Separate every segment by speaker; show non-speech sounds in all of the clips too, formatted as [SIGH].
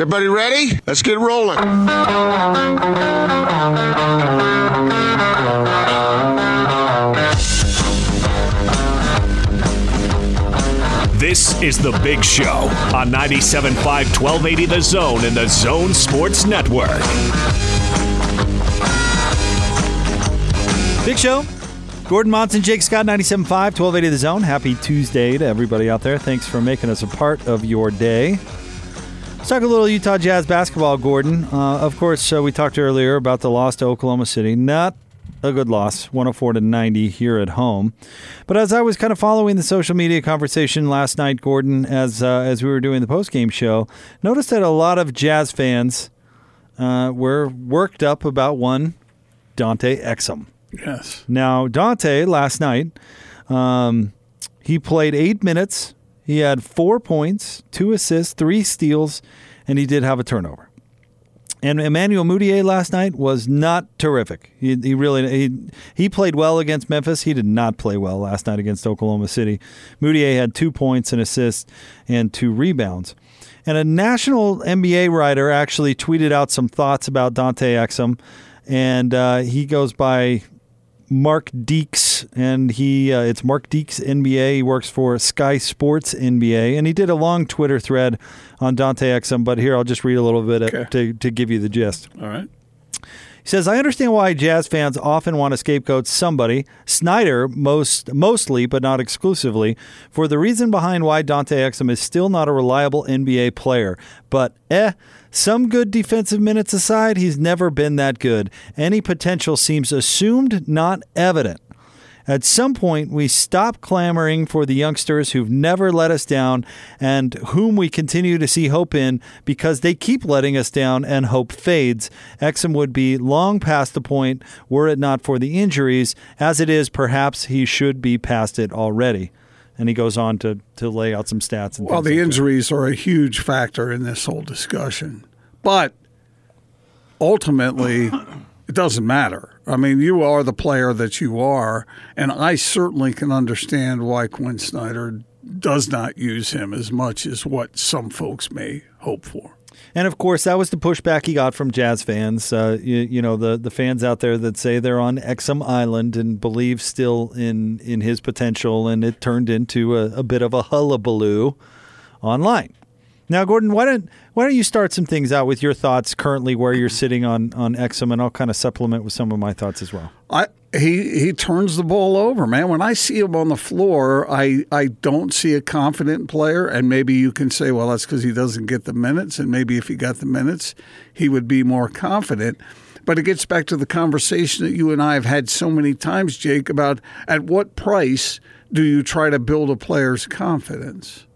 Speaker 1: Is everybody ready? Let's get rolling.
Speaker 2: This is The Big Show on 97.5 1280 The Zone in the Zone Sports Network.
Speaker 3: Big Show. Gordon Monson, Jake Scott, 97.5, 1280 The Zone. Happy Tuesday to everybody out there. Thanks for making us a part of your day. Let's talk a little Utah Jazz basketball, Gordon. Uh, of course, uh, we talked earlier about the loss to Oklahoma City. Not a good loss, 104 to 90 here at home. But as I was kind of following the social media conversation last night, Gordon, as uh, as we were doing the post game show, noticed that a lot of Jazz fans uh, were worked up about one Dante Exum.
Speaker 4: Yes.
Speaker 3: Now Dante last night, um, he played eight minutes. He had four points, two assists, three steals, and he did have a turnover. And Emmanuel Mudiay last night was not terrific. He, he really he, he played well against Memphis. He did not play well last night against Oklahoma City. Mudiay had two points, an assist, and two rebounds. And a national NBA writer actually tweeted out some thoughts about Dante Exum, and uh, he goes by Mark Deeks, and he uh, it's Mark Deeks NBA. He works for Sky Sports NBA, and he did a long Twitter thread on Dante Exum. But here, I'll just read a little bit
Speaker 4: Okay.
Speaker 3: to to give you the gist.
Speaker 4: All right.
Speaker 3: He says, I understand why Jazz fans often want to scapegoat somebody, Snyder most mostly, but not exclusively, for the reason behind why Dante Exum is still not a reliable NBA player. But eh, some good defensive minutes aside, he's never been that good. Any potential seems assumed, not evident. At some point, we stop clamoring for the youngsters who've never let us down and whom we continue to see hope in because they keep letting us down and hope fades. Exum would be long past the point were it not for the injuries. As it is, perhaps he should be past it already. And he goes on to, to lay out some stats. And
Speaker 4: Well, the
Speaker 3: like that.
Speaker 4: injuries are a huge factor in this whole discussion. But ultimately, it doesn't matter. I mean, you are the player that you are, and I certainly can understand why Quinn Snyder does not use him as much as what some folks may hope for.
Speaker 3: And of course, that was the pushback he got from Jazz fans. Uh, you, you know, the, the fans out there that say they're on Exum Island and believe still in, in his potential, and it turned into a, a bit of a hullabaloo online. Now, Gordon, why don't why don't you start some things out with your thoughts currently where you're [CLEARS THROAT] sitting on on Exum, and I'll kind of supplement with some of my thoughts as well.
Speaker 4: I he he turns the ball over, man. When I see him on the floor, I I don't see a confident player, and maybe you can say, well, that's because he doesn't get the minutes, and maybe if he got the minutes, he would be more confident. But it gets back to the conversation that you and I have had so many times, Jake, about at what price do you try to build a player's confidence?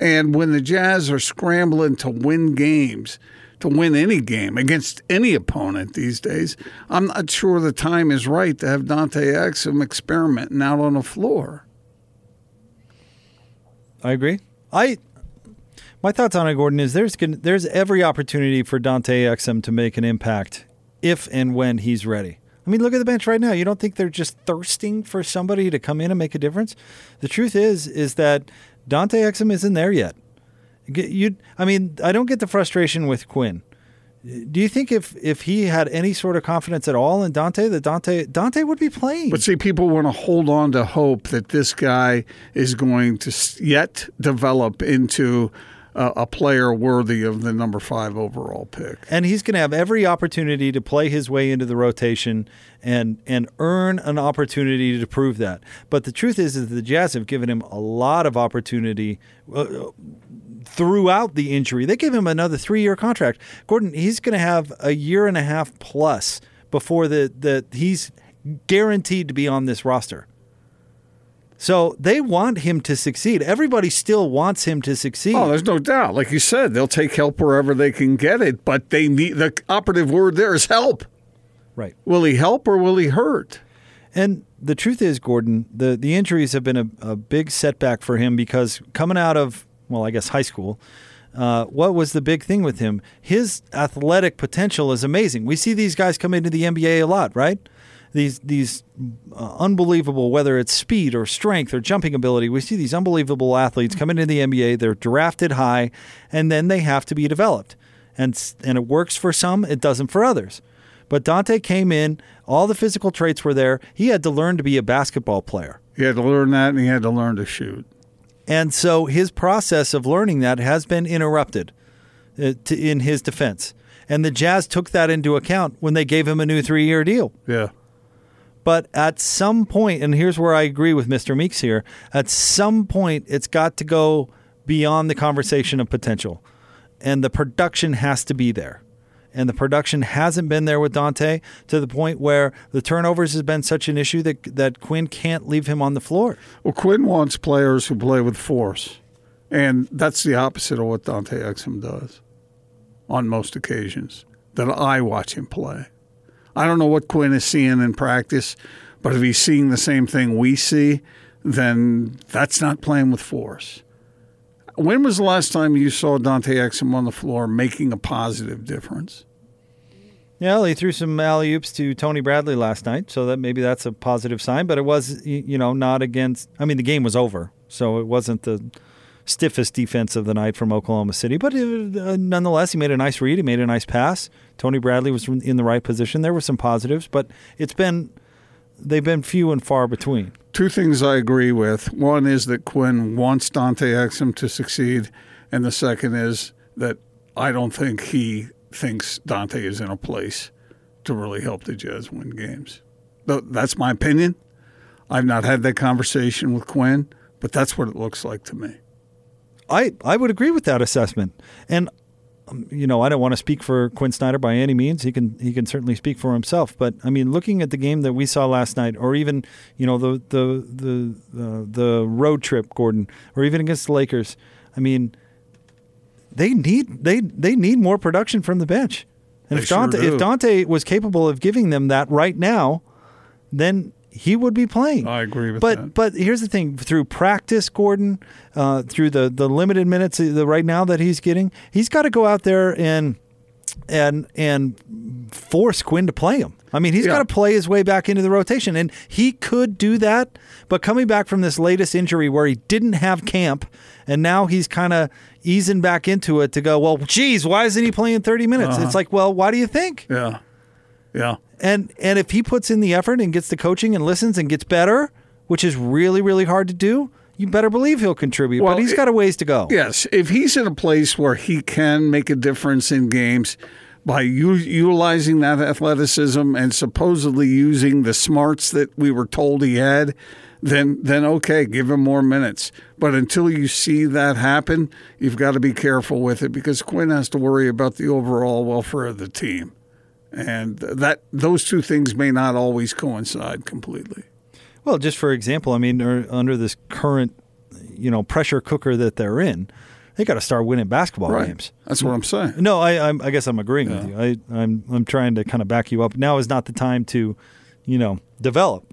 Speaker 4: And when the Jazz are scrambling to win games, to win any game against any opponent these days, I'm not sure the time is right to have Dante Exum experimenting out on the floor.
Speaker 3: I agree. I my thoughts on it, Gordon, is there's there's every opportunity for Dante Exum to make an impact if and when he's ready. I mean, look at the bench right now. You don't think they're just thirsting for somebody to come in and make a difference? The truth is, is that Dante Exum isn't there yet. You, I mean, I don't get the frustration with Quinn. Do you think if if he had any sort of confidence at all in Dante, that Dante Dante would be playing?
Speaker 4: But see, people want to hold on to hope that this guy is going to yet develop into a, player worthy of the number five overall pick.
Speaker 3: and he's going to have every opportunity to play his way into the rotation and and earn an opportunity to prove that. But the truth is, is the Jazz have given him a lot of opportunity uh, throughout the injury. They gave him another three year contract. Gordon, he's going to have a year and a half plus before the the he's guaranteed to be on this roster. So they want him to succeed. Everybody still wants him to succeed.
Speaker 4: Oh, there's no doubt. Like you said, they'll take help wherever they can get it, but they need the operative word there is help.
Speaker 3: right.
Speaker 4: Will he help or will he hurt?
Speaker 3: And the truth is, Gordon, the, the injuries have been a, a big setback for him because coming out of, well, I guess high school, uh, what was the big thing with him? His athletic potential is amazing. We see these guys come into the NBA a lot, right? These these uh, unbelievable whether it's speed or strength or jumping ability. We see these unbelievable athletes come into the NBA. They're drafted high, and then they have to be developed, and and it works for some, it doesn't for others. But Dante came in, all the physical traits were there. He had to learn to be a basketball player.
Speaker 4: He had to learn that, and he had to learn to shoot.
Speaker 3: And so his process of learning that has been interrupted uh, to, in his defense. And the Jazz took that into account when they gave him a new three year deal.
Speaker 4: Yeah.
Speaker 3: But at some point, and here's where I agree with Mr. Meeks here, at some point, it's got to go beyond the conversation of potential. And the production has to be there. And the production hasn't been there with Dante to the point where the turnovers has been such an issue that, that Quinn can't leave him on the floor.
Speaker 4: Well, Quinn wants players who play with force, and that's the opposite of what Dante Exum does on most occasions that I watch him play. I don't know what Quinn is seeing in practice, but if he's seeing the same thing we see, then that's not playing with force. When was the last time you saw Dante Exum on the floor making a positive difference?
Speaker 3: Yeah, he threw some alley oops to Tony Bradley last night, so that maybe that's a positive sign. But it was, you know, not against. I mean, the game was over, so it wasn't the stiffest defense of the night from Oklahoma City. But uh, nonetheless, he made a nice read. He made a nice pass. Tony Bradley was in the right position. There were some positives, but it's been they've been few and far between.
Speaker 4: Two things I agree with. One is that Quinn wants Dante Exum to succeed, and the second is that I don't think he thinks Dante is in a place to really help the Jazz win games. That's my opinion. I've not had that conversation with Quinn, but that's what it looks like to me.
Speaker 3: I, I would agree with that assessment. And um, you know, I don't want to speak for Quinn Snyder by any means. He can he can certainly speak for himself. But I mean, looking at the game that we saw last night, or even you know the the the uh, the road trip, Gordon, or even against the Lakers, I mean, they need they they need more production from the bench. And
Speaker 4: They
Speaker 3: if Dante
Speaker 4: do.
Speaker 3: if Dante was capable of giving them that right now, then he would be playing.
Speaker 4: I agree with
Speaker 3: but,
Speaker 4: that.
Speaker 3: But here's the thing: through practice, Gordon, uh, through the the limited minutes the right now that he's getting, he's got to go out there and and and force Quinn to play him. I mean, he's
Speaker 4: Yeah.
Speaker 3: got to play his way back into the rotation, and he could do that. But coming back from this latest injury where he didn't have camp, and now he's kind of easing back into it to go. Well, geez, why isn't he playing 30 minutes?
Speaker 4: Uh-huh.
Speaker 3: It's like, well, why do you think?
Speaker 4: Yeah. Yeah.
Speaker 3: And and if he puts in the effort and gets the coaching and listens and gets better, which is really really hard to do, you better believe he'll contribute.
Speaker 4: Well,
Speaker 3: but he's got a ways to go.
Speaker 4: Yes, if he's in a place where he can make a difference in games by u- utilizing that athleticism and supposedly using the smarts that we were told he had, then then okay, give him more minutes. But until you see that happen, you've got to be careful with it because Quinn has to worry about the overall welfare of the team. And that those two things may not always coincide completely.
Speaker 3: Well, just for example, I mean, er, under this current, you know, pressure cooker that they're in, they got to start winning basketball
Speaker 4: Right.
Speaker 3: games.
Speaker 4: That's what I'm saying.
Speaker 3: No, I, I'm, I guess I'm agreeing with you. I, I'm, I'm trying to kind of back you up. Now is not the time to, you know, develop.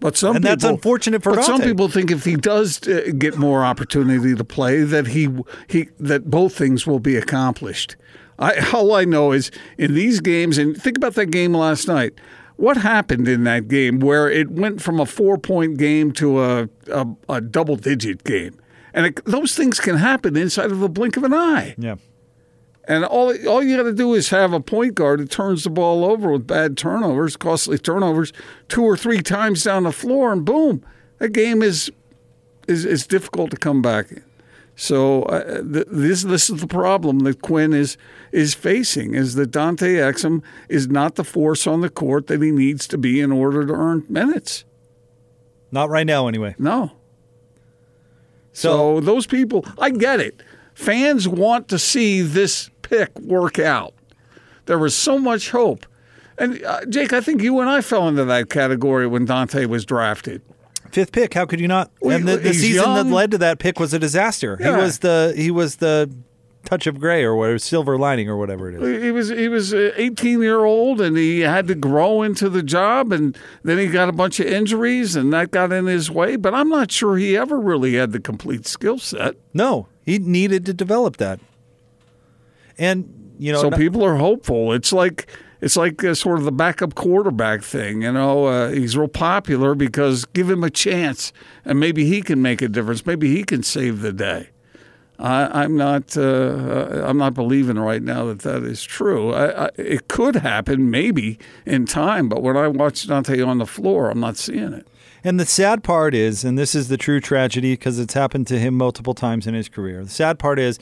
Speaker 4: But some
Speaker 3: And that's
Speaker 4: people-
Speaker 3: unfortunate for
Speaker 4: But some people think if he does uh, get more opportunity to play, that he he that both things will be accomplished. I, all I know is in these games, and think about that game last night. What happened in that game where it went from a four point game to a a, a double digit game, and it, those things can happen inside of the blink of an eye.
Speaker 3: Yeah.
Speaker 4: And all all you got to do is have a point guard who turns the ball over with bad turnovers, costly turnovers, two or three times down the floor, and boom, a game is is is difficult to come back in. So uh, th- this this is the problem that Quinn is is facing is that Dante Exum is not the force on the court that he needs to be in order to earn minutes.
Speaker 3: Not right now, anyway.
Speaker 4: No.
Speaker 3: So,
Speaker 4: So those people, I get it. Fans want to see this pick work out. There was so much hope. And uh, Jake, I think you and I fell into that category when Dante was drafted.
Speaker 3: Fifth pick. How could you not? And the, the season
Speaker 4: young.
Speaker 3: that led to that pick was a disaster. He was the he was the touch of gray or whatever, silver lining or whatever it is.
Speaker 4: He was he was uh, 18 year old and he had to grow into the job and then he got a bunch of injuries and that got in his way. But I'm not sure he ever really had the complete skill set.
Speaker 3: No, he needed to develop that. And you know,
Speaker 4: so
Speaker 3: not-
Speaker 4: people are hopeful. It's like it's like uh, sort of the backup quarterback thing. You know, uh, he's real popular because give him a chance, and maybe he can make a difference. Maybe he can save the day. I, I'm not. Uh, I'm not believing right now that that is true. I, I, it could happen, maybe in time, but when I watch Dante on the floor, I'm not seeing it.
Speaker 3: And the sad part is, and this is the true tragedy because it's happened to him multiple times in his career. The sad part is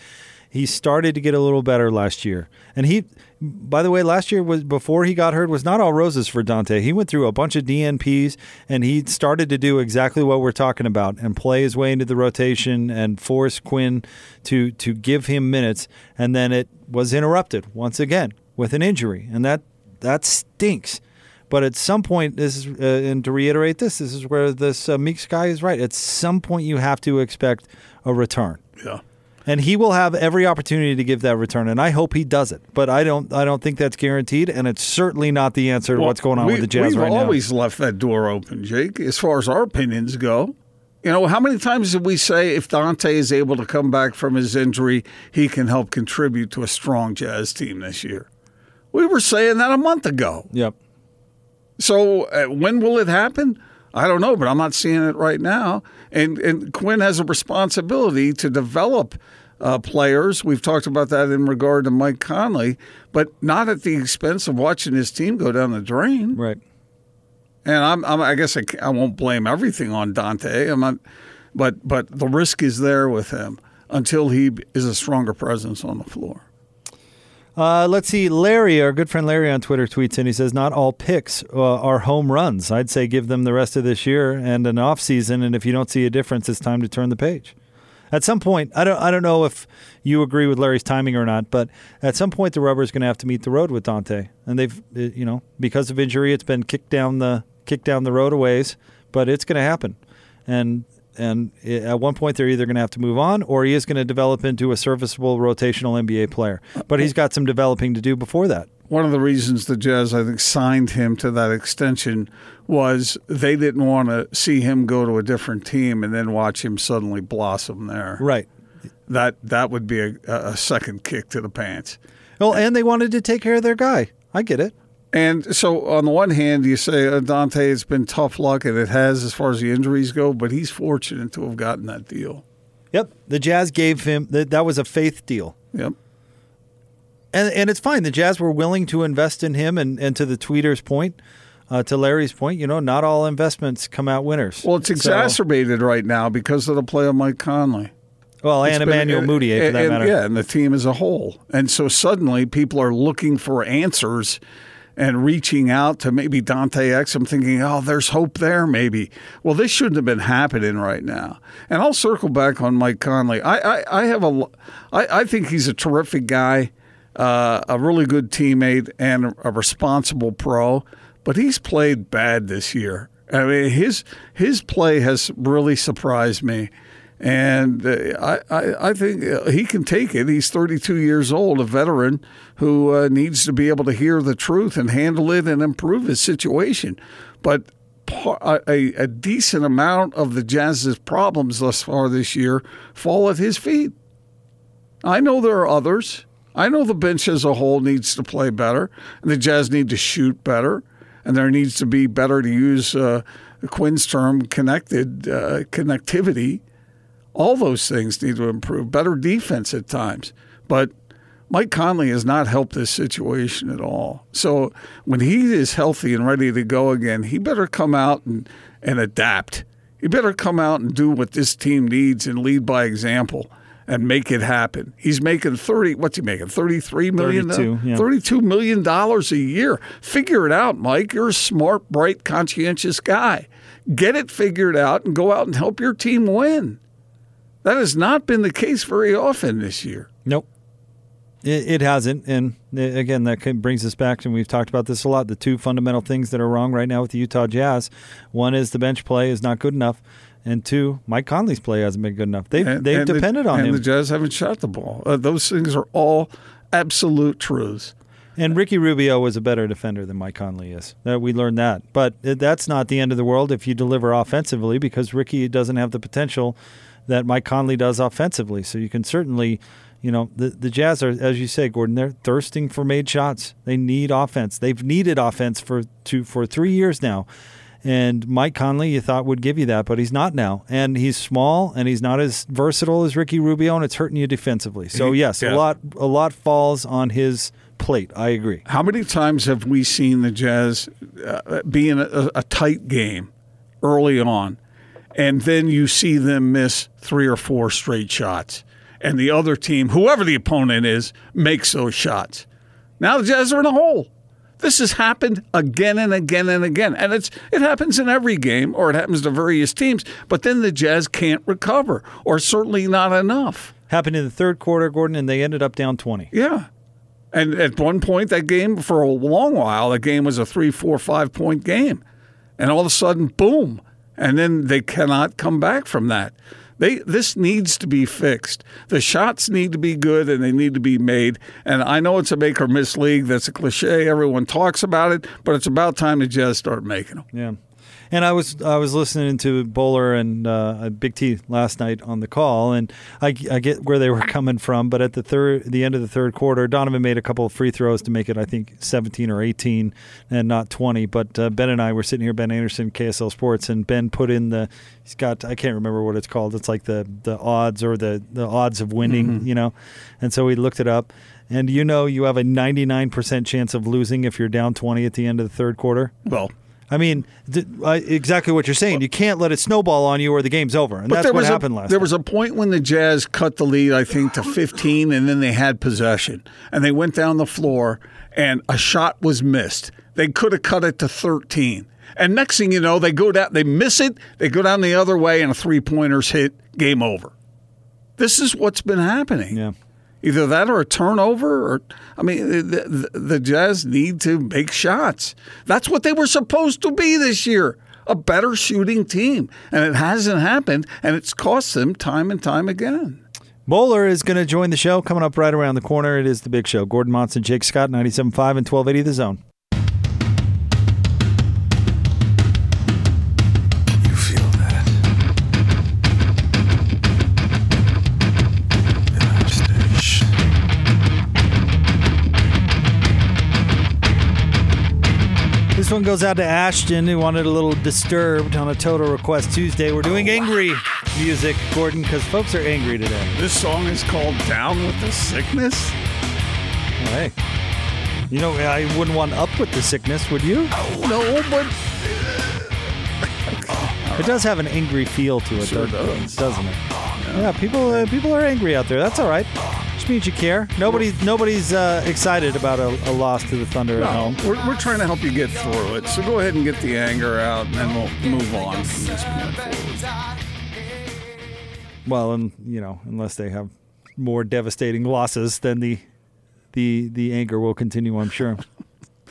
Speaker 3: he started to get a little better last year. And he by the way, last year was before he got hurt was not all roses for Dante. He went through a bunch of DNPs and he started to do exactly what we're talking about and play his way into the rotation and force Quinn to to give him minutes and then it was interrupted once again with an injury and that that stinks. But at some point, this is, uh, and to reiterate this, this is where this uh, Meeks guy is right. At some point, you have to expect a return.
Speaker 4: Yeah.
Speaker 3: And he will have every opportunity to give that return, and I hope he does it. But I don't. I don't think that's guaranteed, and it's certainly not the answer to
Speaker 4: Well,
Speaker 3: what's going on
Speaker 4: we,
Speaker 3: with the Jazz Right.
Speaker 4: we've
Speaker 3: right now.
Speaker 4: always left that door open, Jake, as far as our opinions go. You know, how many times did we say if Dante is able to come back from his injury, he can help contribute to a strong Jazz team this year? We were saying that a month ago.
Speaker 3: Yep.
Speaker 4: So uh, when will it happen? I don't know, but I'm not seeing it right now. And and Quinn has a responsibility to develop uh, players. We've talked about that in regard to Mike Conley, but not at the expense of watching his team go down the drain.
Speaker 3: Right.
Speaker 4: And I'm, I'm I guess I, I won't blame everything on Dante. I'm not, but but the risk is there with him until he is a stronger presence on the floor.
Speaker 3: Uh, let's see. Larry, our good friend Larry on Twitter, tweets and he says, "Not all picks uh, are home runs. I'd say give them the rest of this year and an off season, and if you don't see a difference, it's time to turn the page." At some point, I don't, I don't know if you agree with Larry's timing or not, but at some point, the rubber is going to have to meet the road with Dante, and they've, uh, you know, because of injury, it's been kicked down the kicked down the road a ways, but it's going to happen, and and at one point they're either going to have to move on or he is going to develop into a serviceable rotational NBA player. But he's got some developing to do before that.
Speaker 4: One of the reasons the Jazz, I think, signed him to that extension was they didn't want to see him go to a different team and then watch him suddenly blossom there.
Speaker 3: Right.
Speaker 4: That that would be a, a second kick to the pants.
Speaker 3: Well, and they wanted to take care of their guy. I get it.
Speaker 4: And so, on the one hand, you say uh, Dante, it's been tough luck, and it has as far as the injuries go, but he's fortunate to have gotten that deal.
Speaker 3: Yep. The Jazz gave him that. That was a faith deal.
Speaker 4: Yep.
Speaker 3: and and it's fine. The Jazz were willing to invest in him, and, and to the tweeter's point, uh, to Larry's point, you know, not all investments come out winners.
Speaker 4: Well, it's
Speaker 3: So-
Speaker 4: exacerbated right now because of the play of Mike Conley.
Speaker 3: well,
Speaker 4: It's
Speaker 3: and
Speaker 4: been-
Speaker 3: Emmanuel Mudiay for that
Speaker 4: and-
Speaker 3: matter.
Speaker 4: Yeah, and the team as a whole. And so suddenly people are looking for answers and reaching out to maybe Dante Exum thinking, oh, there's hope there, maybe. Well, this shouldn't have been happening right now. And I'll circle back on Mike Conley. I, I, I have a, I, I think he's a terrific guy, uh, a really good teammate, and a responsible pro. But he's played bad this year. I mean, his his play has really surprised me. And uh, I, I, I think he can take it. He's 32 years old, a veteran who uh, needs to be able to hear the truth and handle it and improve his situation. But a, a decent amount of the Jazz's problems thus far this year fall at his feet. I know there are others. I know the bench as a whole needs to play better, and the Jazz need to shoot better, and there needs to be better to use uh, Quinn's term, connected uh, connectivity. All those things need to improve. Better defense at times, but Mike Conley has not helped this situation at all. So when he is healthy and ready to go again, he better come out and, and adapt. He better come out and do what this team needs and lead by example and make it happen. He's making 30 what's he making? 33 million
Speaker 3: 32, yeah.
Speaker 4: 32 million dollars a year. Figure it out, Mike. You're a smart, bright, conscientious guy. Get it figured out and go out and help your team win. That has not been the case very often this year.
Speaker 3: Nope. It, it hasn't, and uh, again, that brings us back, and we've talked about this a lot. The two fundamental things that are wrong right now with the Utah Jazz: one is the bench play is not good enough, and two, Mike Conley's play hasn't been good enough. They've
Speaker 4: And-
Speaker 3: they've
Speaker 4: and the-
Speaker 3: depended on
Speaker 4: and
Speaker 3: him.
Speaker 4: And the Jazz haven't shot the ball. Uh, those things are all absolute truths.
Speaker 3: And Ricky Rubio was a better defender than Mike Conley is. That we learned that, but that's not the end of the world if you deliver offensively, because Ricky doesn't have the potential that Mike Conley does offensively. So you can certainly You know, the the Jazz are, as you say, Gordon, they're thirsting for made shots. They need offense. They've needed offense for two for three years now. And Mike Conley, you thought would give you that, but he's not now. And he's small, and he's not as versatile as Ricky Rubio, and it's hurting you defensively. So yes,
Speaker 4: Yeah.
Speaker 3: a lot a lot falls on his plate. I agree.
Speaker 4: How many times have we seen the Jazz uh, be in a, a tight game early on, and then you see them miss three or four straight shots, and the other team, whoever the opponent is, makes those shots. Now the Jazz are in a hole. This has happened again and again and again, and it's it happens in every game, or it happens to various teams. But then the Jazz can't recover, or certainly not enough.
Speaker 3: Happened in the third quarter, Gordon, and they ended up down twenty.
Speaker 4: Yeah. And at one point, that game, for a long while, that game was a three, four, five point game. And all of a sudden, boom. And then they cannot come back from that. They, this needs to be fixed. The shots need to be good and they need to be made. And I know it's a make or miss league. That's a cliche. Everyone talks about it, but it's about time to just start making them.
Speaker 3: Yeah. And I was I was listening to Bowler and uh, Big T last night on the call, and I, I get where they were coming from. But at the third, the end of the third quarter, Donovan made a couple of free throws to make it, I think, 17 or 18, and not 20. But uh, Ben and I were sitting here, Ben Anderson, KSL Sports, and Ben put in the he's got I can't remember what it's called. It's like the the odds or the the odds of winning, you know. And so we looked it up, and you know you have a 99% chance of losing if you're down 20 at the end of the third quarter.
Speaker 4: Well,
Speaker 3: I mean, th- uh, exactly what you're saying. You can't let it snowball on you, or the game's over, and that's what happened
Speaker 4: a,
Speaker 3: last.
Speaker 4: There
Speaker 3: time.
Speaker 4: was a point when the Jazz cut the lead, I think, to 15, and then they had possession, and they went down the floor, and a shot was missed. They could have cut it to 13, and next thing you know, they go down, they miss it, they go down the other way, and a three pointers hit. Game over. This is what's been happening.
Speaker 3: yeah.
Speaker 4: Either that or a turnover, or I mean, the, the, the Jazz need to make shots. That's what they were supposed to be this year a better shooting team. And it hasn't happened, and it's cost them time and time again.
Speaker 3: Bowler is going to join the show coming up right around the corner. It is the big show. Gordon Monson, Jake Scott, 97.5 and 1280 The Zone. This one goes out to Ashton, who wanted a little disturbed on a Total Request Tuesday. We're doing angry music, Gordon, because folks are angry today.
Speaker 4: This song is called Down with the Sickness.
Speaker 3: Hey. You know, I wouldn't want up with the sickness, would you?
Speaker 4: No, but
Speaker 3: It does have an angry feel to it,
Speaker 4: Sure
Speaker 3: though,
Speaker 4: does.
Speaker 3: doesn't it? Yeah, people uh, people are angry out there. That's all right. Just means you care. Nobody nobody's uh, excited about a, a loss to the Thunder at
Speaker 4: no,
Speaker 3: home.
Speaker 4: we're, we're trying to help you get through it. So go ahead and get the anger out, and then we'll move on from this point forward.
Speaker 3: Well, and you know, unless they have more devastating losses, then the the the anger will continue. I'm sure.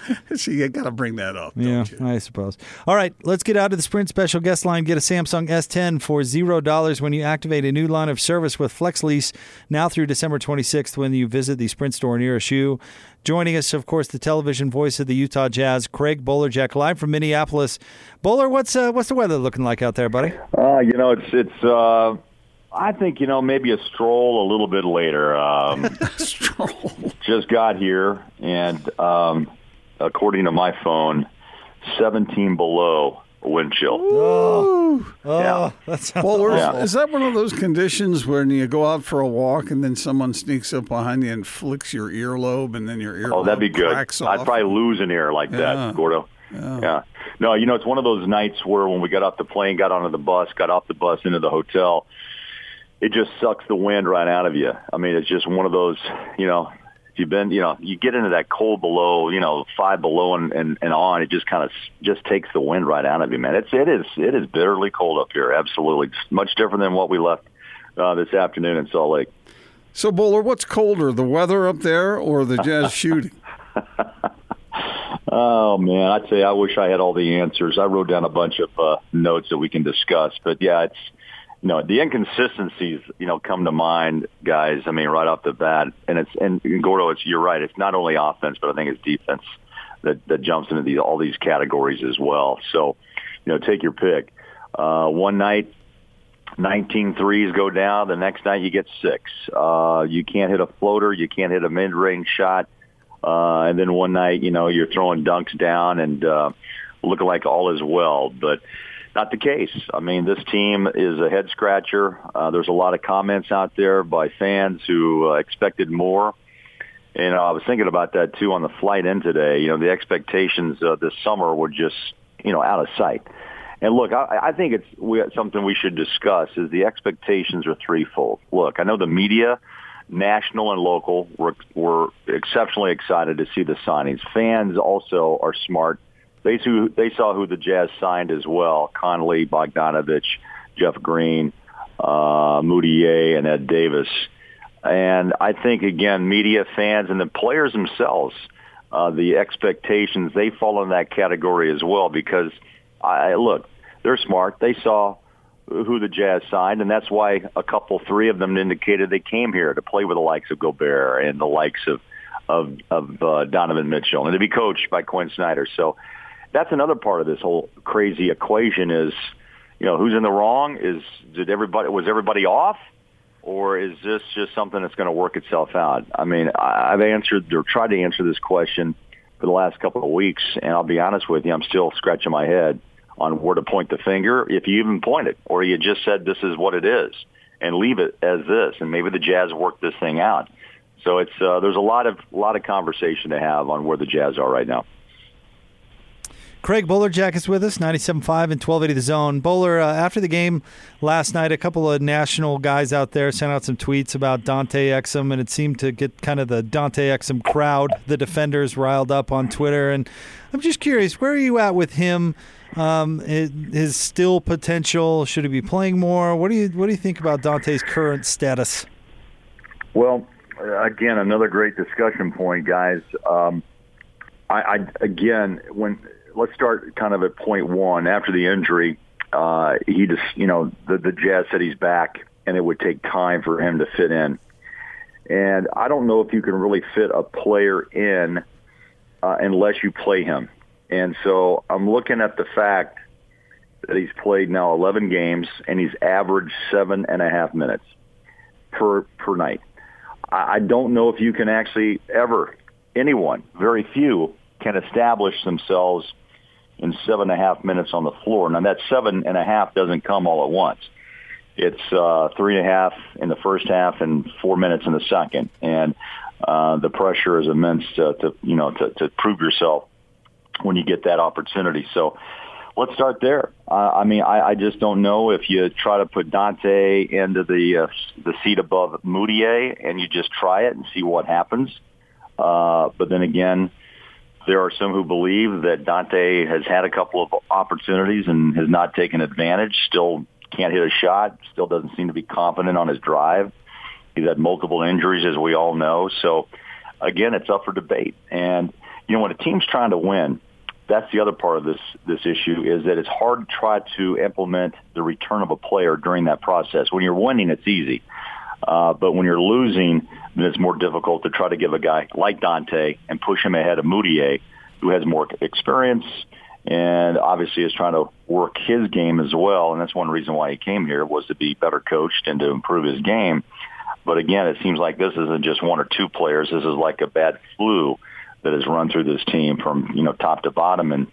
Speaker 3: [LAUGHS]
Speaker 4: See, you got to bring that up, don't
Speaker 3: Yeah,
Speaker 4: you?
Speaker 3: I suppose. All right, let's get out of the Sprint special guest line. Get a Samsung S10 for zero dollars when you activate a new line of service with FlexLease now through December 26th when you visit the Sprint store nearest you. Joining us, of course, the television voice of the Utah Jazz, Craig Bolerjack, live from Minneapolis. Bowler, what's uh, what's the weather looking like out there, buddy?
Speaker 5: Uh, you know, it's it's. Uh, I think you know maybe a stroll a little bit later. Um, [LAUGHS] just got here, and um, according to my phone, 17 below wind chill.
Speaker 3: Oh,
Speaker 5: Yeah.
Speaker 3: Oh, that's
Speaker 4: Well,
Speaker 5: Yeah.
Speaker 4: is that one of those conditions when you go out for a walk and then someone sneaks up behind you and flicks your earlobe and then your oh, earlobe
Speaker 5: Oh, that'd be good.
Speaker 4: cracks
Speaker 5: I'd probably lose an ear like
Speaker 4: Yeah.
Speaker 5: that, Gordo. Yeah. No, you know, it's one of those nights where when we got off the plane, got onto the bus, got off the bus into the hotel, it just sucks the wind right out of you. I mean, it's just one of those, you know, if you've been, you know, you get into that cold below, you know, five below and, and, and on, it just kind of just takes the wind right out of you, man. It's, it is, it is bitterly cold up here. Absolutely. It's much different than what we left uh, this afternoon in Salt Lake.
Speaker 4: So, Bowler, what's colder, the weather up there or the Jazz [LAUGHS] shooting?
Speaker 5: Oh man, I'd say I wish I had all the answers. I wrote down a bunch of uh, notes that we can discuss, but yeah, it's you know the inconsistencies you know come to mind, guys. I mean, right off the bat, and it's and Gordo, it's you're right. It's not only offense, but I think it's defense that that jumps into these all these categories as well. So, you know, take your pick. Uh, one night, 19 threes go down. The next night you get six. Uh, you can't hit a floater. You can't hit a mid-range shot. Uh, and then one night, you know, you're throwing dunks down and uh, looking like all is well. But not the case. I mean, this team is a head scratcher. Uh, there's a lot of comments out there by fans who uh, expected more. And uh, I was thinking about that too on the flight in today. You know, the expectations uh, this summer were just, you know, out of sight. And look, I, I think it's we, something we should discuss. Is the expectations are threefold. Look, I know the media, national and local, were, were exceptionally excited to see the signings. Fans also are smart. They saw, they saw who the Jazz signed as well: Conley, Bogdanovich, Jeff Green, uh, Mudiay, and Ed Davis. And I think again, media, fans, and the players themselves, uh, the expectations they fall in that category as well because I look, they're smart. They saw who the Jazz signed, and that's why a couple, three of them indicated they came here to play with the likes of Gobert and the likes of of, of uh, Donovan Mitchell and to be coached by Quinn Snyder. So that's another part of this whole crazy equation is, you know, who's in the wrong? Is did everybody was everybody off? Or is this just something that's going to work itself out? I mean, I've answered or tried to answer this question for the last couple of weeks, and I'll be honest with you, I'm still scratching my head on where to point the finger, if you even point it, or you just said this is what it is, and leave it as this, and maybe the Jazz work this thing out. So it's uh, there's a lot of lot of conversation to have on where the Jazz are right now.
Speaker 3: Craig Bolerjack is with us, 97.5 and 1280 The Zone. Bowler, uh, after the game last night, a couple of national guys out there sent out some tweets about Dante Exum, and it seemed to get kind of the Dante Exum crowd, the defenders, riled up on Twitter. And I'm just curious, where are you at with him? Um, his, still potential? Should he be playing more? What do you What do you think about Dante's current status?
Speaker 5: Well, again, another great discussion point, guys. Um, I, I again, when let's start kind of at point one. After the injury, uh, he just, you know, the, the Jazz said he's back, and it would take time for him to fit in. And I don't know if you can really fit a player in uh, unless you play him. And so I'm looking at the fact that he's played now 11 games and he's averaged seven and a half minutes per per night. I don't know if you can actually ever anyone, very few, can establish themselves in seven and a half minutes on the floor. Now that seven and a half doesn't come all at once. It's uh, three and a half in the first half and four minutes in the second, and uh, the pressure is immense to, to you know to, to prove yourself when you get that opportunity. So let's start there. Uh, I mean, I, I just don't know if you try to put Dante into the uh, the seat above Mudiay and you just try it and see what happens. Uh, but then again, there are some who believe that Dante has had a couple of opportunities and has not taken advantage. Still can't hit a shot. Still doesn't seem to be confident on his drive. He's had multiple injuries, as we all know. So again, it's up for debate. And you know, when a team's trying to win, that's the other part of this this issue is that it's hard to try to implement the return of a player during that process. When you're winning, it's easy, uh, but when you're losing, then it's more difficult to try to give a guy like Dante and push him ahead of Mudiay, who has more experience and obviously is trying to work his game as well. And that's one reason why he came here was to be better coached and to improve his game. But again, it seems like this isn't just one or two players. This is like a bad flu that has run through this team from you know top to bottom, and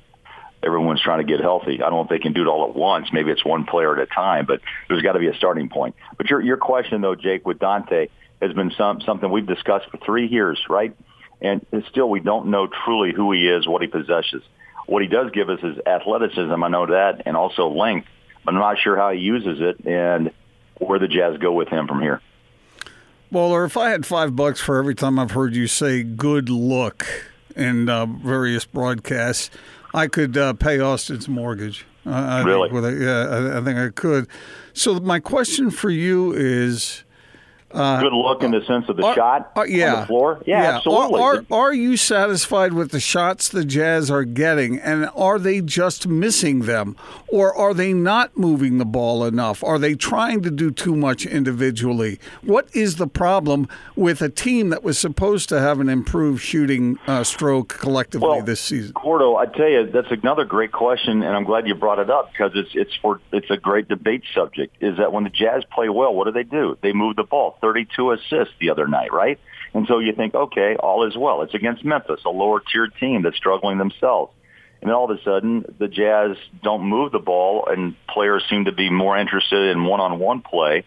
Speaker 5: everyone's trying to get healthy. I don't know if they can do it all at once. Maybe it's one player at a time, but there's got to be a starting point. But your your question though, Jake, with Dante has been some something we've discussed for three years, right? And still, we don't know truly who he is, what he possesses. What he does give us is athleticism. I know that, and also length. But I'm not sure how he uses it and where the Jazz go with him from here.
Speaker 4: Bowler, if I had five bucks for every time I've heard you say good look in uh, various broadcasts, I could uh, pay Austin's mortgage. Uh, I
Speaker 5: really?
Speaker 4: Think a, yeah, I, I, think I could. So my question for you is,
Speaker 5: good look in the sense of the
Speaker 4: Are-
Speaker 5: shot
Speaker 4: are- yeah.
Speaker 5: on the floor. Yeah, absolutely.
Speaker 4: Are, are, are you satisfied with the shots the Jazz are getting, and are they just missing them, or are they not moving the ball enough? Are they trying to do too much individually? What is the problem with a team that was supposed to have an improved shooting uh, stroke collectively
Speaker 5: well,
Speaker 4: this season?
Speaker 5: Gordo, I tell you, that's another great question, and I'm glad you brought it up because it's it's for it's a great debate subject. Is that when the Jazz play well, what do they do? They move the ball, 32 assists the other night, right? And so you think, okay, all is well. It's against Memphis, a lower tier team that's struggling themselves. And then all of a sudden, the Jazz don't move the ball, and players seem to be more interested in one-on-one play.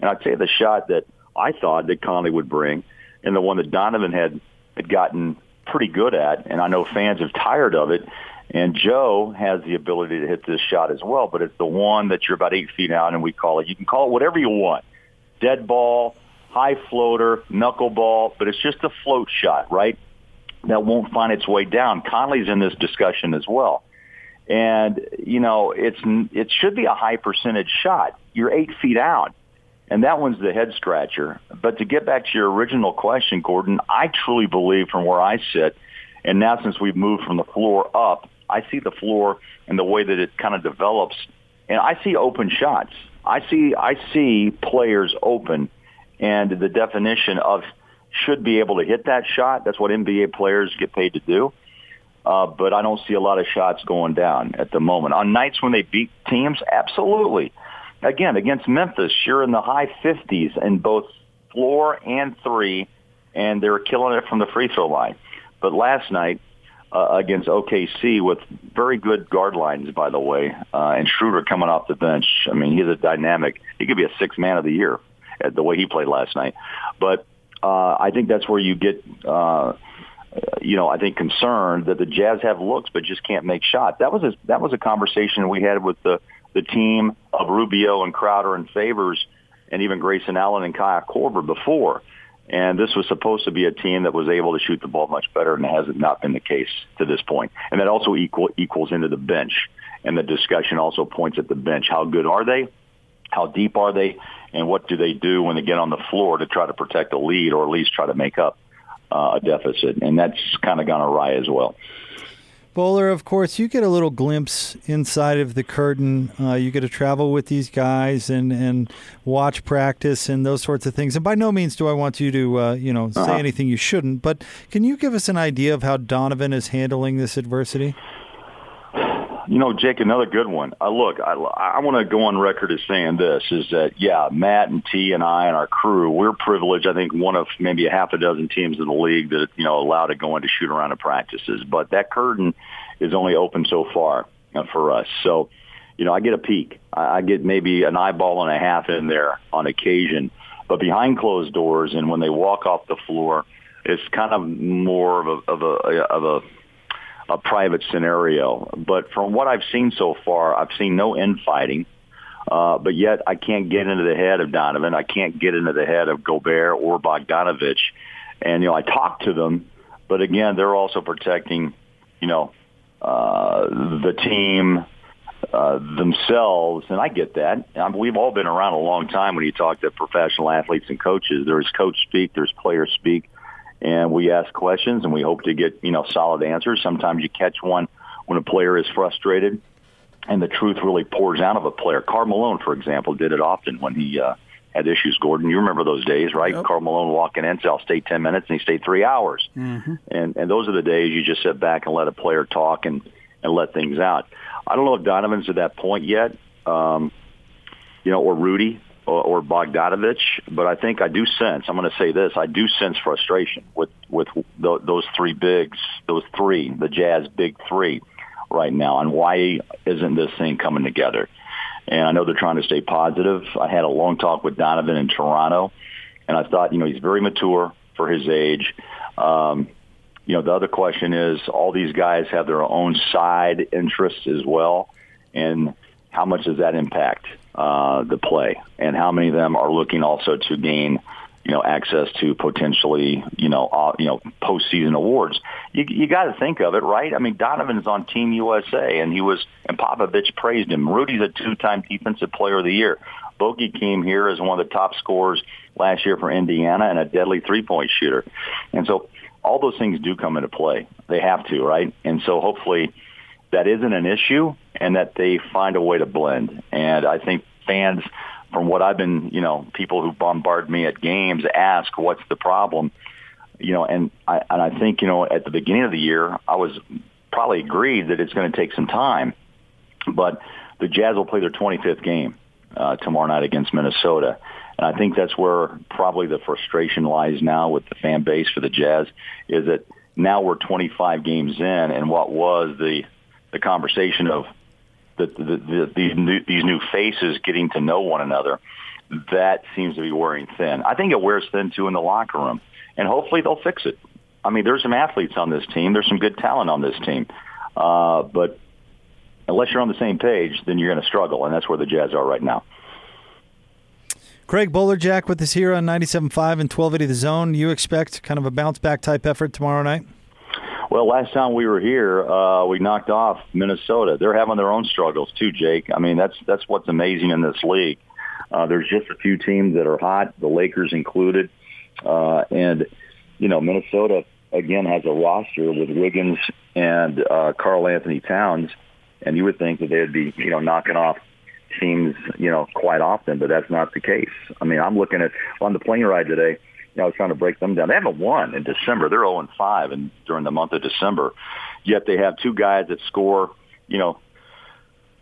Speaker 5: And I'd say the shot that I thought that Conley would bring, and the one that Donovan had had gotten pretty good at, and I know fans have tired of it. And Joe has the ability to hit this shot as well, but it's the one that you're about eight feet out, and we call it. You can call it whatever you want, dead ball, high floater, knuckleball, but it's just a float shot, right? That won't find its way down. Conley's in this discussion as well, and you know it's it should be a high percentage shot. You're eight feet out, and that one's the head scratcher. But to get back to your original question, Gordon, I truly believe from where I sit, and now since we've moved from the floor up, I see the floor and the way that it kind of develops, and I see open shots. I see I see players open, and the definition of should be able to hit that shot. That's what NBA players get paid to do. Uh, but I don't see a lot of shots going down at the moment. On nights when they beat teams, absolutely. Again, against Memphis, you're in the high 50s in both floor and three, and they were killing it from the free throw line. But last night uh, against OKC with very good guard lines, by the way, uh, and Schroeder coming off the bench. I mean, he's a dynamic. He could be a six man of the year at the way he played last night. But uh, I think that's where you get, uh, you know, I think concerned that the Jazz have looks but just can't make shots. That was a, that was a conversation we had with the the team of Rubio and Crowder and Favors and even Grayson Allen and Kyle Korver before. And this was supposed to be a team that was able to shoot the ball much better, and has it has not been the case to this point. And that also equal, equals into the bench. And the discussion also points at the bench. How good are they? How deep are they? And what do they do when they get on the floor to try to protect a lead or at least try to make up uh, a deficit? And that's kind of gone awry as well.
Speaker 3: Bowler, of course, you get a little glimpse inside of the curtain. Uh, you get to travel with these guys and, and watch practice and those sorts of things. And by no means do I want you to, uh, you know, say
Speaker 5: Uh-huh.
Speaker 3: anything you shouldn't. But can you give us an idea of how Donovan is handling this adversity?
Speaker 5: You know, Jake, another good one. Uh, look, I, I want to go on record as saying this is that, yeah, Matt and T and I and our crew, we're privileged. I think one of maybe a half a dozen teams in the league that, you know, allowed to go in to shoot around at practices. But that curtain is only open so far uh, for us. So, you know, I get a peek. I, I get maybe an eyeball and a half in there on occasion. But behind closed doors and when they walk off the floor, it's kind of more of a, of a, of a, a private scenario. But from what I've seen so far, I've seen no infighting. Uh, but yet I can't get into the head of Donovan. I can't get into the head of Gobert or Bogdanovich. And, you know, I talk to them, but again, they're also protecting, you know, uh, the team, uh, themselves. And I get that. I mean, we've all been around a long time when you talk to professional athletes and coaches. There's coach speak, there's player speak and we ask questions and we hope to get you know solid answers. Sometimes you catch one when a player is frustrated and the truth really pours out of a player. Karl Malone, for example, did it often when he uh, had issues. Gordon, you remember those days, right?
Speaker 4: Yep.
Speaker 5: Karl Malone walking in, say, "I'll stay ten minutes," and he stayed three hours. Mm-hmm. And and those are the days you just sit back and let a player talk and and let things out. I don't know if Donovan's at that point yet, um, you know, or Rudy or, or Bogdanovich, but I think I do sense. I'm going to say this: I do sense frustration with with th- those three bigs, those three, the Jazz big three, right now, and why isn't this thing coming together? And I know they're trying to stay positive. I had a long talk with Donovan in Toronto, and I thought, you know, he's very mature for his age. Um, you know, the other question is all these guys have their own side interests as well, and how much does that impact uh, the play, and how many of them are looking also to gain, you know, access to potentially, you know, uh, you know, postseason awards. you you got to think of it, right? I mean, Donovan's on Team USA, and he was and Popovich praised him. Rudy's a two-time Defensive Player of the Year. Bogey came here as one of the top scorers last year for Indiana and a deadly three-point shooter, and so all those things do come into play. They have to, right? And so hopefully that isn't an issue, and that they find a way to blend. And I think fans, from what I've been, you know, people who bombard me at games ask, "What's the problem?" you know, and I and I think you know at the beginning of the year I was probably agreed that it's going to take some time, but the Jazz will play their 25th game uh, tomorrow night against Minnesota, and I think that's where probably the frustration lies now with the fan base for the Jazz is that now we're 25 games in, and what was the the conversation of the, the, the, these new these new faces getting to know one another, that seems to be wearing thin. I think it wears thin too in the locker room and hopefully they'll fix it. I mean, there's some athletes on this team. There's some good talent on this team, uh, but unless you're on the same page, then you're going to struggle, and that's where the Jazz are right now.
Speaker 3: Craig Bolerjack with us here on 97.5 and 1280 The Zone. You expect kind of a bounce back type effort tomorrow night?
Speaker 5: Well, last time we were here, uh, we knocked off Minnesota. They're having their own struggles too, Jake. I mean, that's that's what's amazing in this league. Uh, there's just a few teams that are hot, the Lakers included. Uh, and, you know, Minnesota, again, has a roster with Wiggins and uh, Anthony Towns. And you would think that they would be, you know, knocking off teams, you know, quite often, but that's not the case. I mean, I'm looking at on the plane ride today. You know, I was trying to break them down. They haven't won in December. They're 0 and 5, and during the month of December, yet they have two guys that score, you know,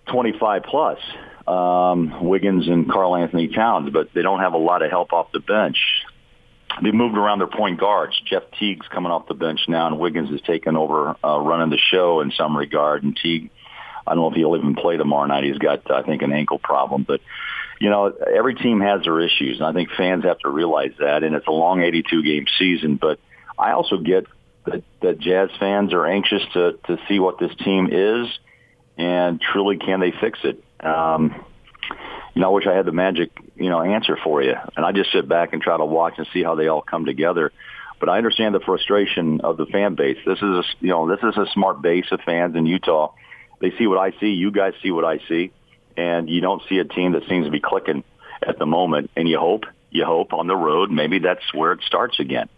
Speaker 5: 25 plus, um, Wiggins and Karl Anthony Towns, but they don't have a lot of help off the bench they moved around their point guards. Jeff Teague's coming off the bench now, and Wiggins has taken over uh, running the show in some regard. And Teague, I don't know if he'll even play tomorrow night. He's got, I think, an ankle problem. But you know, every team has their issues, and I think fans have to realize that. And it's a long 82 game season. But I also get that, that Jazz fans are anxious to to see what this team is, and truly can they fix it. Um, you know, I wish I had the magic, you know, answer for you. And I just sit back and try to watch and see how they all come together. But I understand the frustration of the fan base. This is a, you know, this is a smart base of fans in Utah. They see what I see. You guys see what I see. And you don't see a team that seems to be clicking at the moment. And you hope, you hope on the road, maybe that's where it starts again.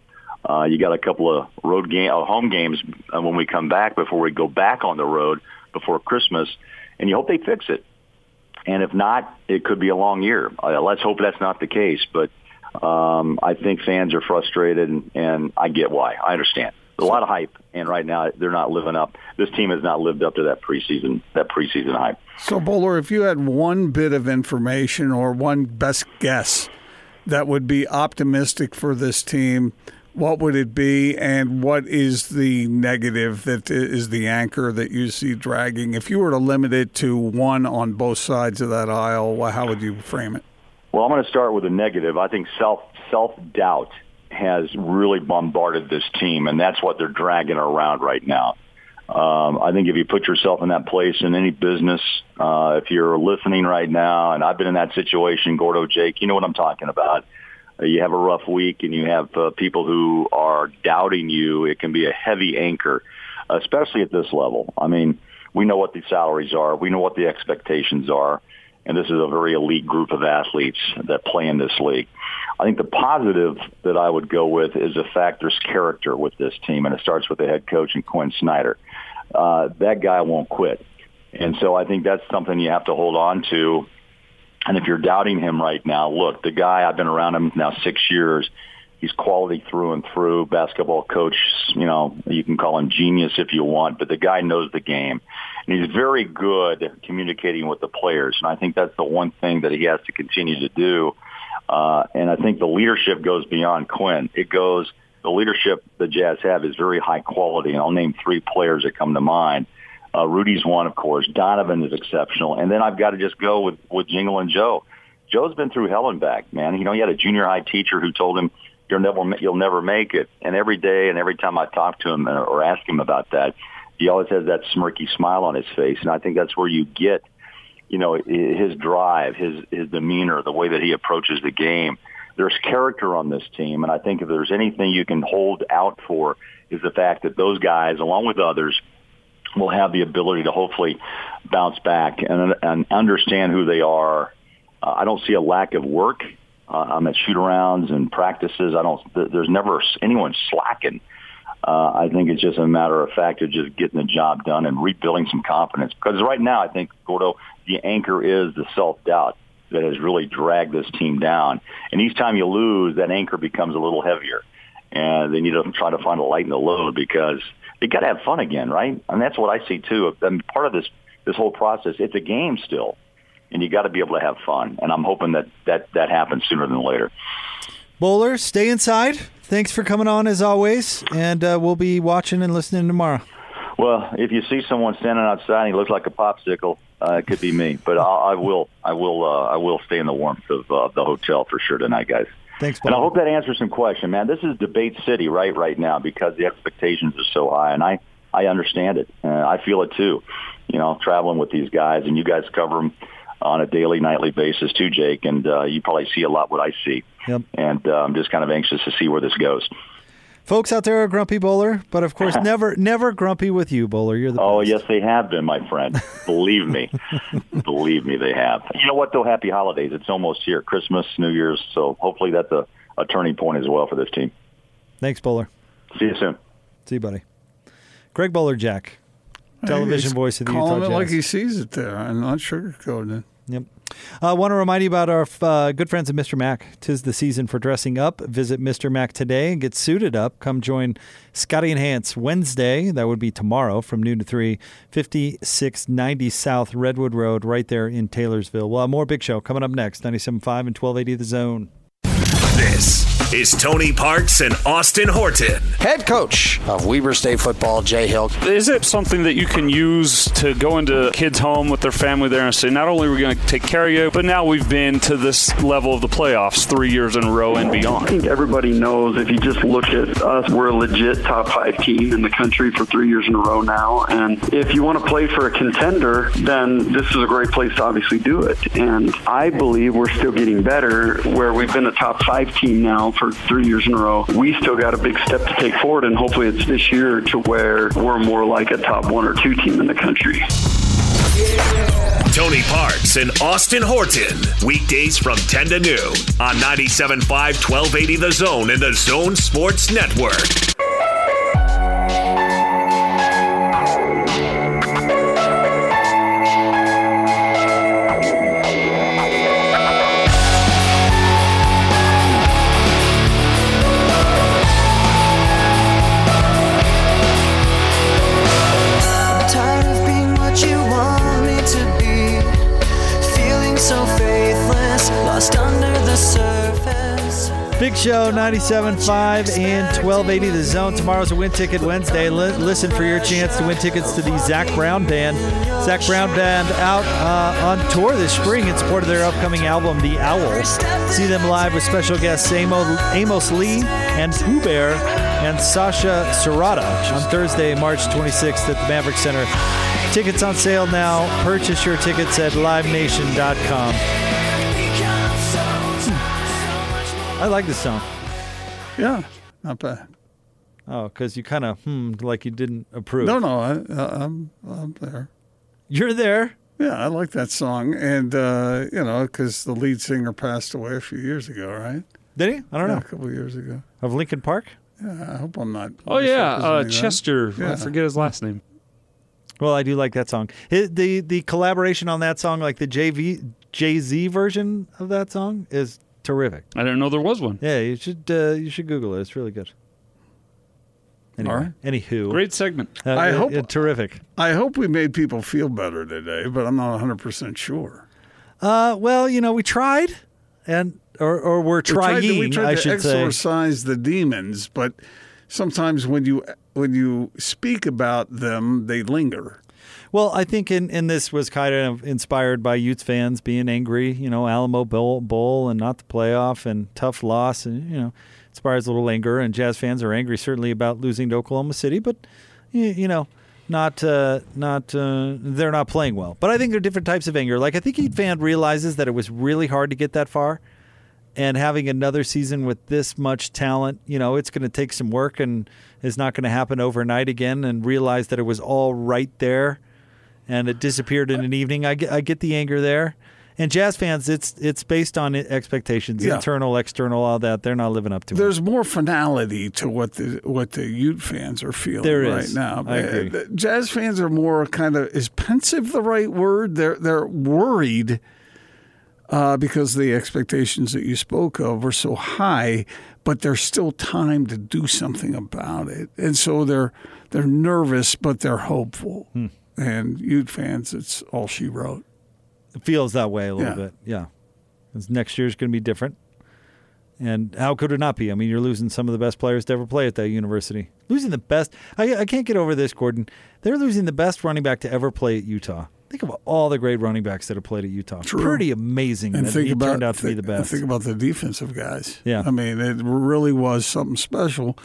Speaker 5: Uh, you got a couple of road game, uh, home games uh, when we come back before we go back on the road before Christmas, and you hope they fix it. And if not, it could be a long year. Uh, let's hope that's not the case. But um, I think fans are frustrated, and, and I get why. I understand. A lot of hype, and right now they're not living up. This team has not lived up to that preseason that preseason hype.
Speaker 4: So, Bowler, if you had one bit of information or one best guess that would be optimistic for this team, what would it be, and what is the negative that is the anchor that you see dragging? If you were to limit it to one on both sides of that aisle, how would you frame it?
Speaker 5: Well, I'm going to start with a negative. I think self self doubt has really bombarded this team, and that's what they're dragging around right now. Um, I think if you put yourself in that place in any business, uh, if you're listening right now, and I've been in that situation, Gordo, Jake, you know what I'm talking about uh, you have a rough week and you have uh, people who are doubting you, it can be a heavy anchor, especially at this level. I mean, we know what the salaries are. We know what the expectations are. And this is a very elite group of athletes that play in this league. I think the positive that I would go with is the fact there's character with this team, and it starts with the head coach and Quin Snyder. Uh, that guy won't quit. And so I think that's something you have to hold on to and if you're doubting him right now, look, the guy, I've been around him now six years. He's quality through and through, basketball coach, you know, you can call him genius if you want, but the guy knows the game. And he's very good at communicating with the players. And I think that's the one thing that he has to continue to do. Uh, and I think the leadership goes beyond Quin. It goes, the leadership the Jazz have is very high quality. And I'll name three players that come to mind. Uh, Rudy's one, of course. Donovan is exceptional. And then I've got to just go with, with Jingle and Joe. Joe's been through hell and back, man. You know, he had a junior high teacher who told him, you'll never, you'll never make it. And every day and every time I talk to him or ask him about that, he always has that smirky smile on his face. And I think that's where you get, you know, his drive, his, his demeanor, the way that he approaches the game. There's character on this team. And I think if there's anything you can hold out for is the fact that those guys, along with others, will have the ability to hopefully bounce back and, and understand who they are. Uh, I don't see a lack of work. Uh, I'm at shoot arounds and practices. I don't. There's never anyone slacking. Uh, I think it's just a matter of fact of just getting the job done and rebuilding some confidence. Because right now, I think Gordo, the anchor is the self doubt that has really dragged this team down. And each time you lose, that anchor becomes a little heavier, and they need to try to find a light in the load because they got to have fun again, right? And that's what I see too. And part of this this whole process, it's a game still, and you got to be able to have fun. And I'm hoping that that that happens sooner than later.
Speaker 3: Bowler, stay inside. Thanks for coming on as always, and uh, we'll be watching and listening tomorrow.
Speaker 5: Well, if you see someone standing outside and he looks like a popsicle, uh, it could be me. But I'll, I will, I will, uh, I will stay in the warmth of uh, the hotel for sure tonight, guys.
Speaker 3: Thanks,
Speaker 5: And I hope that answers some question, man. This is debate city, right, right now, because the expectations are so high, and I, I understand it. Uh, I feel it too. You know, traveling with these guys, and you guys cover them on a daily, nightly basis too, Jake. And uh, you probably see a lot what I see.
Speaker 3: Yep.
Speaker 5: And uh, I'm just kind of anxious to see where this goes.
Speaker 3: Folks out there are grumpy Bowler, but of course, [LAUGHS] never, never grumpy with you, Bowler. You're the
Speaker 5: Oh,
Speaker 3: best.
Speaker 5: yes, they have been, my friend. [LAUGHS] Believe me. [LAUGHS] Believe me, they have. You know what, though? Happy holidays. It's almost here. Christmas, New Year's. So hopefully that's a, a turning point as well for this team.
Speaker 3: Thanks, Bowler.
Speaker 5: See you soon.
Speaker 3: See you, buddy. Craig Bolerjack, television
Speaker 4: He's
Speaker 3: voice of the
Speaker 4: calling
Speaker 3: Utah
Speaker 4: it
Speaker 3: Jazz.
Speaker 4: like he sees it there. I'm not sugarcoating it.
Speaker 3: Yep. I want to remind you about our uh, good friends at Mr. Mac. Tis the season for dressing up. Visit Mr. Mac today and get suited up. Come join Scotty and Hans Wednesday. That would be tomorrow from noon to 3, 5690 South Redwood Road, right there in Taylorsville. We'll more Big Show coming up next, 97.5 and 1280 The Zone.
Speaker 2: This is Tony Parks and Austin Horton.
Speaker 6: Head coach of Weber State football, Jay Hill.
Speaker 7: Is it something that you can use to go into a kid's home with their family there and say, not only are we going to take care of you, but now we've been to this level of the playoffs three years in a row and beyond?
Speaker 8: I
Speaker 7: beyond?
Speaker 8: think everybody knows if you just look at us, we're a legit top five team in the country for three years in a row now. And if you want to play for a contender, then this is a great place to obviously do it. And I believe we're still getting better where we've been a top five team now for three years in a row. We still got a big step to take forward, and hopefully it's this year to where we're more like a top one or two team in the country.
Speaker 2: Tony Parks and Austin Horton. Weekdays from 10 to noon on 97.5, 1280 The Zone and The Zone Sports Network.
Speaker 3: Big Show 97.5 and 1280 The Zone. Tomorrow's a Win Ticket Wednesday. Li- listen for your chance to win tickets to the Zac Brown Band. Zac Brown Band out uh, on tour this spring in support of their upcoming album, The Owl. See them live with special guests Amo, Amos Lee and Poo Bear and Sasha Serrata on Thursday, March 26th at the Maverik Center. Tickets on sale now. Purchase your tickets at livenation.com. I like this song.
Speaker 4: Yeah, not bad.
Speaker 3: Oh, because you kind of hmm, like you didn't approve.
Speaker 4: No, no, I, I, I'm, I'm there.
Speaker 3: You're there.
Speaker 4: Yeah, I like that song, and uh, you know, because the lead singer passed away a few years ago, right?
Speaker 3: Did he? I don't
Speaker 4: Yeah,
Speaker 3: know.
Speaker 4: a couple years ago.
Speaker 3: Of Linkin Park?
Speaker 4: Yeah, I hope I'm not.
Speaker 7: Oh, yeah. Uh. Chester.
Speaker 4: Yeah.
Speaker 7: I forget his last name.
Speaker 3: Well, I do like that song. Hi- The the collaboration on that song, like the JV Jay Z version of that song, is terrific.
Speaker 7: I didn't know there was one.
Speaker 3: Yeah, you should uh, you should Google it. It's really good. Anyway,
Speaker 4: All right.
Speaker 3: anywho,
Speaker 7: Great segment.
Speaker 3: Uh,
Speaker 4: I
Speaker 3: uh,
Speaker 4: hope-
Speaker 3: uh, terrific.
Speaker 4: I hope we made people feel better today, but I'm not 100 percent sure.
Speaker 3: Uh, well, you know, we tried, and or or we're
Speaker 4: We tried
Speaker 3: trying.
Speaker 4: to, we tried
Speaker 3: I
Speaker 4: to
Speaker 3: should say.
Speaker 4: exorcise the demons, but sometimes when you when you speak about them, they linger.
Speaker 3: Well, I think in, in this was kind of inspired by Utes fans being angry, you know, Alamo Bowl, Bowl and not the playoff and tough loss, and you know, inspires a little anger. And Jazz fans are angry certainly about losing to Oklahoma City, but you, know, not uh, not uh, they're not playing well. But I think there are different types of anger. Like I think Ute fan realizes that it was really hard to get that far, and having another season with this much talent, you know, it's going to take some work and is not going to happen overnight again. And realize that it was all right there, and it disappeared in an evening. I get, I get the anger there. And Jazz fans, it's it's based on expectations,
Speaker 4: Yeah.
Speaker 3: internal, external, all that. They're not living up to it.
Speaker 4: There's more finality to what the what the Ute fans are feeling
Speaker 3: There
Speaker 4: right
Speaker 3: is.
Speaker 4: now.
Speaker 3: I agree.
Speaker 4: Jazz fans are more kind of is pensive the right word? They're they're worried uh, because the expectations that you spoke of are so high, but there's still time to do something about it, and so they're they're nervous, but they're hopeful.
Speaker 3: Hmm.
Speaker 4: And Ute fans, it's all she wrote.
Speaker 3: It feels that way a little bit.
Speaker 4: Yeah.
Speaker 3: Because Yeah. 'Cause next year's going to be different. And how could it not be? I mean, you're losing some of the best players to ever play at that university. Losing the best. I, I can't get over this, Gordon. They're losing the best running back to ever play at Utah. Think of all the great running backs that have played at Utah.
Speaker 4: True.
Speaker 3: Pretty amazing
Speaker 4: And
Speaker 3: that
Speaker 4: think
Speaker 3: he
Speaker 4: about
Speaker 3: turned out to be the best.
Speaker 4: Think about the defensive guys.
Speaker 3: Yeah.
Speaker 4: I mean, it really was something special.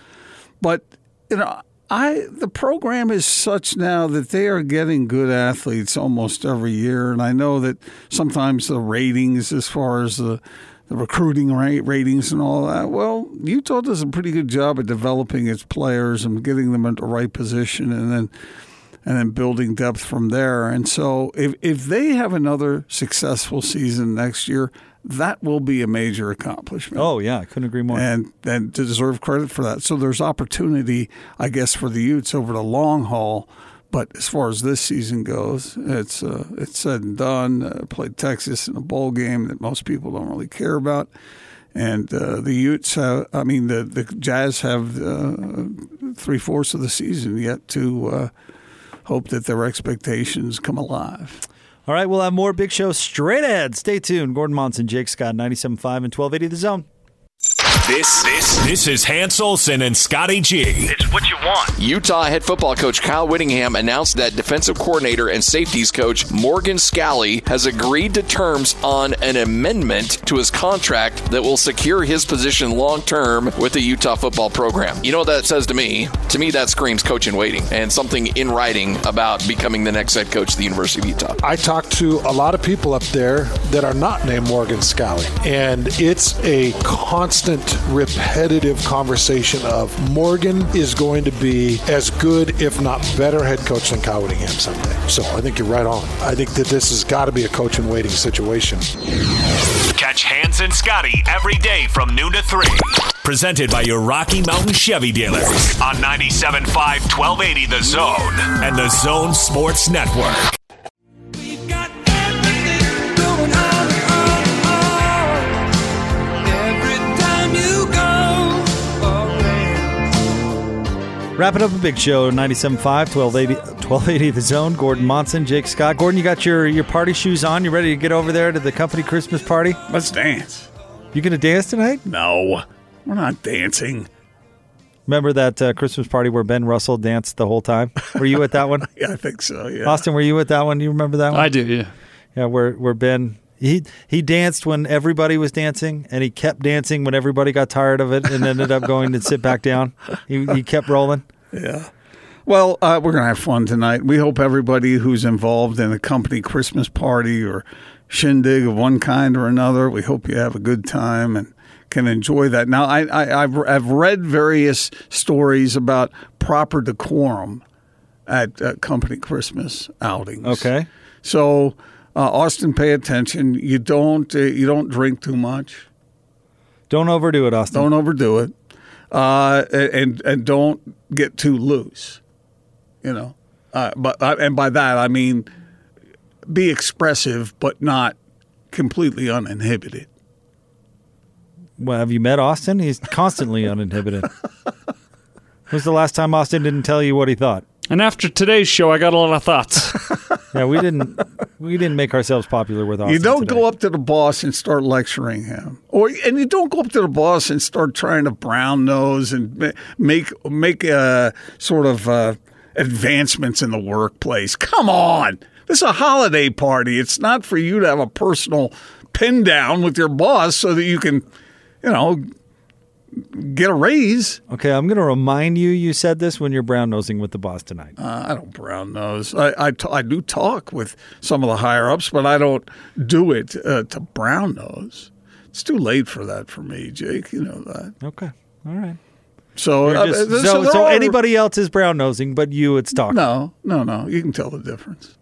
Speaker 4: But you know, I the program is such now that they are getting good athletes almost every year, and I know that sometimes the ratings, as far as the the recruiting rate ratings and all that. Well, Utah does a pretty good job at developing its players and getting them in the right position, and then and then building depth from there. And so if if they have another successful season next year, that will be a major accomplishment.
Speaker 3: oh, yeah. I couldn't agree more.
Speaker 4: And and to deserve credit for that. So there's opportunity, I guess, for the Utes over the long haul. But as far as this season goes, it's uh, it's said and done. Uh, played Texas in a bowl game that most people don't really care about, and uh, the Utes have. I mean, the the Jazz have uh, three fourths of the season yet to uh, hope that their expectations come alive.
Speaker 3: All right, we'll have more big show straight ahead. Stay tuned. Gordon Monson, Jake Scott, 97.5 and 1280 The Zone.
Speaker 2: This this this is Hans Olsen and Scotty G.
Speaker 9: It's what you want.
Speaker 10: Utah head football coach Kyle Whittingham announced that defensive coordinator and safeties coach Morgan Scalley has agreed to terms on an amendment to his contract that will secure his position long term with the Utah football program. You know what that says to me? To me, that screams coach in waiting and something in writing about becoming the next head coach of the University of Utah.
Speaker 11: I talked to a lot of people up there that are not named Morgan Scalley, and it's a constant, repetitive conversation of Morgan is going to be as good, if not better, head coach than Kyle Whittingham someday. So I think you're right on. I think that this has got to be a coach in waiting situation.
Speaker 2: Catch Hans and Scotty every day from noon to 3. Presented by your Rocky Mountain Chevy dealers on 97.5 1280 The Zone and The Zone Sports Network.
Speaker 3: Wrapping up a big show, 97.5, 1280, 1280 The Zone. Gordon Monson, Jake Scott. Gordon, you got your, your party shoes on. You ready to get over there to the company Christmas party?
Speaker 4: Let's dance.
Speaker 3: You going to dance tonight?
Speaker 4: No, we're not dancing.
Speaker 3: Remember that uh, Christmas party where Ben Russell danced the whole time? Were you at that one? [LAUGHS]
Speaker 4: Yeah, I think so. Yeah.
Speaker 3: Austin, were you at that one? Do you remember that one?
Speaker 7: I do, yeah.
Speaker 3: Yeah, where where Ben he he danced when everybody was dancing, and he kept dancing when everybody got tired of it, and ended up going to sit back down. He he kept rolling.
Speaker 4: Yeah. Well, uh, we're going to have fun tonight. We hope everybody who's involved in a company Christmas party or shindig of one kind or another, we hope you have a good time and can enjoy that. Now, I, I, I've, I've read various stories about proper decorum at uh, company Christmas outings.
Speaker 3: Okay.
Speaker 4: So, uh, Austin, pay attention. You don't uh, you don't drink too much.
Speaker 3: Don't overdo it, Austin.
Speaker 4: Don't overdo it, uh, and and don't get too loose. You know, uh, but uh, and by that I mean be expressive, but not completely uninhibited.
Speaker 3: Well, have you met Austin? He's constantly uninhibited. [LAUGHS] When's the last time Austin didn't tell you what he thought?
Speaker 7: And after today's show, I got a lot of thoughts. [LAUGHS]
Speaker 3: Yeah, we didn't we didn't make ourselves popular with Austin.
Speaker 4: you don't
Speaker 3: today.
Speaker 4: go up to the boss and start lecturing him, or and you don't go up to the boss and start trying to brown nose and make make uh, sort of uh, advancements in the workplace. Come on, this is a holiday party. It's not for you to have a personal pin down with your boss so that you can, you know, get a raise.
Speaker 3: Okay, I'm going to remind you. You said this when you're brown nosing with the boss tonight.
Speaker 4: Uh, I don't brown nose. I, I, t- I do talk with some of the higher ups, but I don't do it uh, to brown nose. It's too late for that for me, Jake. You know that.
Speaker 3: Okay. All right.
Speaker 4: So,
Speaker 3: You're
Speaker 4: uh, so,
Speaker 3: so, so anybody else is brown nosing, but you, it's talking.
Speaker 4: No, no, no. You can tell the difference.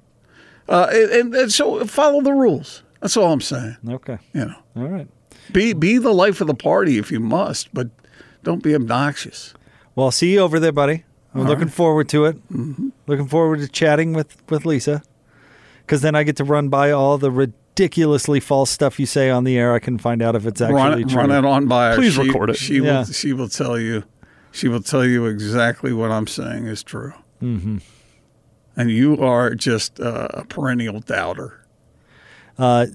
Speaker 4: Uh, and, and, and so follow the rules. That's all I'm saying.
Speaker 3: Okay.
Speaker 4: You know,
Speaker 3: All right.
Speaker 4: Be be the life of the party if you must, but don't be obnoxious.
Speaker 3: Well, I'll see you over there, buddy. I'm
Speaker 4: All
Speaker 3: looking
Speaker 4: right.
Speaker 3: forward to it. Looking forward to chatting with, with Lisa. Because then I get to run by all the ridiculously false stuff you say on the air. I can find out if it's actually
Speaker 4: run, it-
Speaker 3: true.
Speaker 4: run it on by her.
Speaker 7: Please
Speaker 4: She-
Speaker 7: record it.
Speaker 4: She
Speaker 3: Yeah.
Speaker 4: will. She will tell you. She will tell you exactly what I'm saying is true.
Speaker 3: Mhm.
Speaker 4: And you are just uh, a perennial doubter.
Speaker 3: Uh,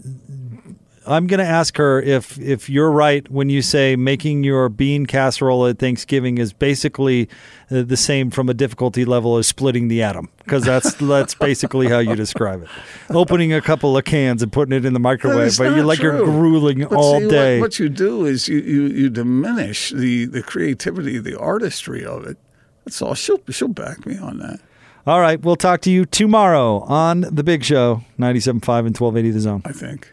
Speaker 3: I'm going to ask her if if you're right when you say making your bean casserole at Thanksgiving is basically uh, the same from a difficulty level as splitting the atom because that's [LAUGHS] that's basically how you describe it. Opening a couple of cans and putting it in the microwave, but you like you're grueling
Speaker 4: But
Speaker 3: all
Speaker 4: see, what-
Speaker 3: day.
Speaker 4: What, you do is you, you, you diminish the, the creativity, the artistry of it. That's all. She'll she'll back me on that.
Speaker 3: All right, we'll talk to you tomorrow on the Big Show, 97.5 and 1280 The Zone.
Speaker 4: I think.